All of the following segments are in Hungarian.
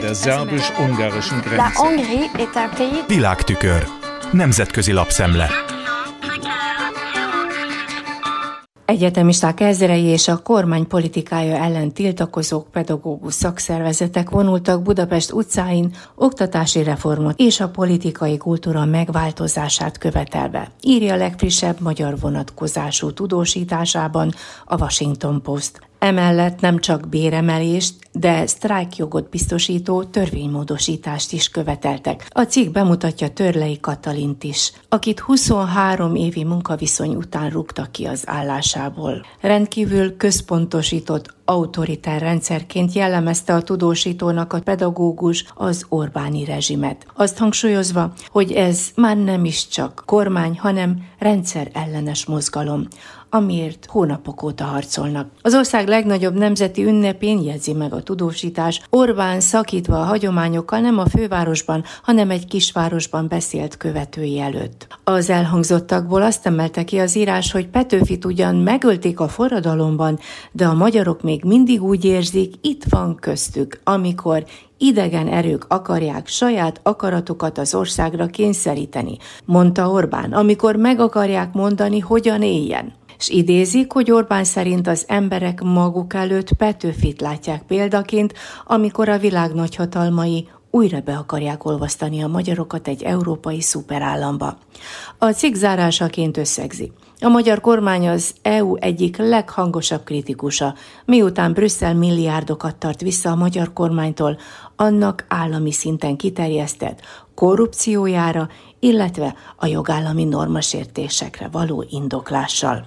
der szerbus-ungarischen Grenze. La Hongrie est un pays Világtükör. Nemzetközi lapszemle. Egyetemisták ezrei és a kormány politikája ellen tiltakozók, pedagógus szakszervezetek vonultak Budapest utcáin oktatási reformot és a politikai kultúra megváltozását követelve, írja a legfrissebb magyar vonatkozású tudósításában a Washington Post. Emellett nem csak béremelést, de sztrájkjogot biztosító törvénymódosítást is követeltek. A cikk bemutatja Törlei Katalint is, akit 23 évi munkaviszony után rúgtak ki az állásából. Rendkívül központosított autoritár rendszerként jellemezte a tudósítónak a pedagógus az Orbáni rezsimet. Azt hangsúlyozva, hogy ez már nem is csak kormány, hanem rendszer ellenes mozgalom, amiért hónapok óta harcolnak. Az ország legnagyobb nemzeti ünnepén jegyzi meg a tudósítás, Orbán szakítva a hagyományokkal nem a fővárosban, hanem egy kisvárosban beszélt követői előtt. Az elhangzottakból azt emelte ki az írás, hogy Petőfit ugyan megölték a forradalomban, de a magyarok még mindig úgy érzik, itt van köztük, amikor idegen erők akarják saját akaratukat az országra kényszeríteni, mondta Orbán, amikor meg akarják mondani, hogyan éljen. És idézik, hogy Orbán szerint az emberek maguk előtt Petőfit látják példaként, amikor a világ nagyhatalmai újra be akarják olvasztani a magyarokat egy európai szuperállamba. A cikk zárásaként összegzi. A magyar kormány az EU egyik leghangosabb kritikusa, miután Brüsszel milliárdokat tart vissza a magyar kormánytól, annak állami szinten kiterjesztett korrupciójára, illetve a jogállami normasértésekre való indoklással.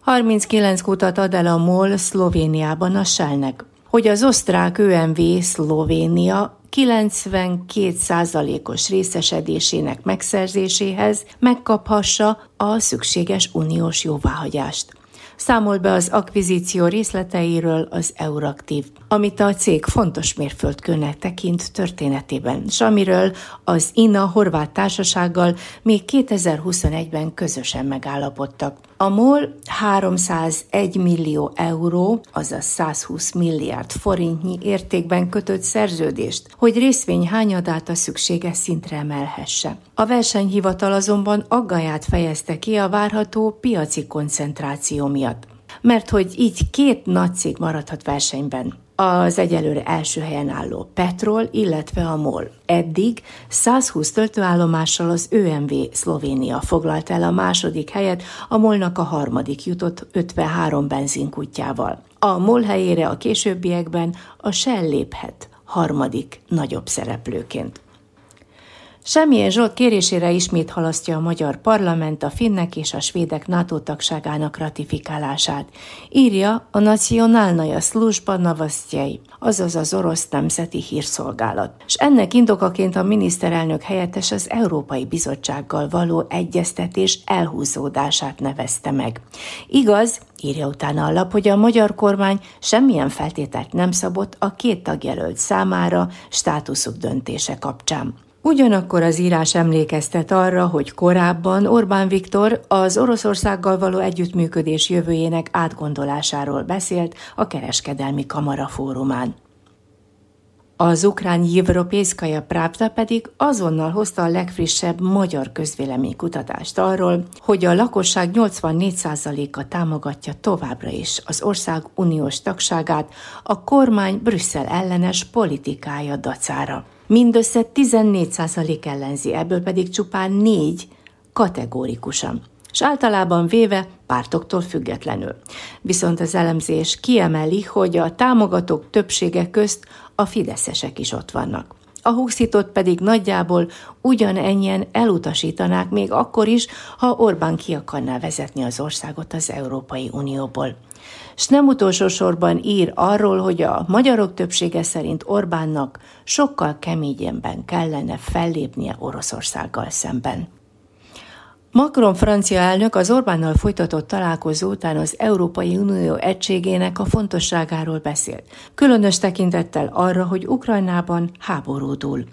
39 kutat ad el a MOL Szlovéniában a Shellnek, hogy az osztrák ÖMV Szlovénia 92%-os részesedésének megszerzéséhez megkaphassa a szükséges uniós jóváhagyást számol be az akvizíció részleteiről az Euraktív, amit a cég fontos mérföldkőnek tekint történetében, és amiről az INA horvát társasággal még 2021-ben közösen megállapodtak. A MOL 301 millió euró, azaz 120 milliárd forintnyi értékben kötött szerződést, hogy részvény hányadát a szükséges szintre emelhesse. A versenyhivatal azonban aggaját fejezte ki a várható piaci koncentráció miatt. Mert hogy így két nagy cég maradhat versenyben, az egyelőre első helyen álló Petrol, illetve a MOL. Eddig 120 töltőállomással az ÖMV Szlovénia foglalt el a második helyet, a MOL-nak a harmadik jutott 53 benzinkutjával. A MOL helyére a későbbiekben a Shell léphet harmadik nagyobb szereplőként. Semmilyen Zsolt kérésére ismét halasztja a magyar parlament a finnek és a svédek NATO tagságának ratifikálását, írja a Nacionálnaja Sluzsba Navasztjai, azaz az orosz nemzeti hírszolgálat. És ennek indokaként a miniszterelnök helyettes az Európai Bizottsággal való egyeztetés elhúzódását nevezte meg. Igaz, írja utána a lap, hogy a magyar kormány semmilyen feltételt nem szabott a két tagjelölt számára státuszuk döntése kapcsán. Ugyanakkor az írás emlékeztet arra, hogy korábban Orbán Viktor az Oroszországgal való együttműködés jövőjének átgondolásáról beszélt a Kereskedelmi Kamara fórumán. Az ukrán Jivropészkaja Pravda pedig azonnal hozta a legfrissebb magyar közvéleménykutatást arról, hogy a lakosság 84%-a támogatja továbbra is az ország uniós tagságát a kormány Brüsszel ellenes politikája dacára mindössze 14% ellenzi, ebből pedig csupán négy kategórikusan és általában véve pártoktól függetlenül. Viszont az elemzés kiemeli, hogy a támogatók többsége közt a fideszesek is ott vannak. A huxitot pedig nagyjából ugyanennyien elutasítanák még akkor is, ha Orbán ki akarná vezetni az országot az Európai Unióból s nem utolsó sorban ír arról, hogy a magyarok többsége szerint Orbánnak sokkal keményebben kellene fellépnie Oroszországgal szemben. Macron francia elnök az Orbánnal folytatott találkozó után az Európai Unió egységének a fontosságáról beszélt, különös tekintettel arra, hogy Ukrajnában háború dúl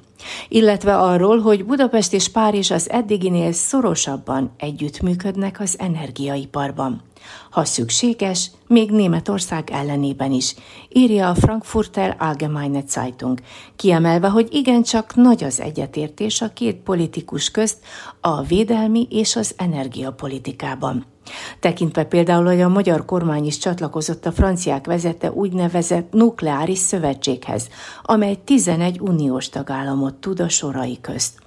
illetve arról, hogy Budapest és Párizs az eddiginél szorosabban együttműködnek az energiaiparban. Ha szükséges, még Németország ellenében is, írja a Frankfurter Allgemeine Zeitung, kiemelve, hogy igencsak nagy az egyetértés a két politikus közt a védelmi és az energiapolitikában. Tekintve például, hogy a magyar kormány is csatlakozott a franciák vezette úgynevezett nukleáris szövetséghez, amely 11 uniós tagállamot tud a sorai közt.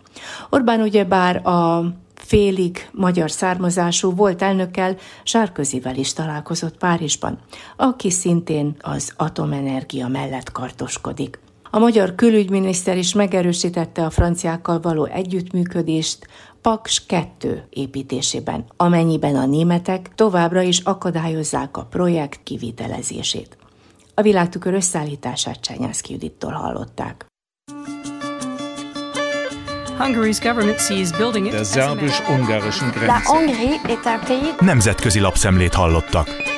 Orbán ugyebár a félig magyar származású volt elnökkel, Sárközivel is találkozott Párizsban, aki szintén az atomenergia mellett kartoskodik. A magyar külügyminiszter is megerősítette a franciákkal való együttműködést Paks 2 építésében, amennyiben a németek továbbra is akadályozzák a projekt kivitelezését. A világtükör összeállítását Csenyászki Judittól hallották. Der szerbus-ungarischen Grenze. Nemzetközi lapszemlét hallottak.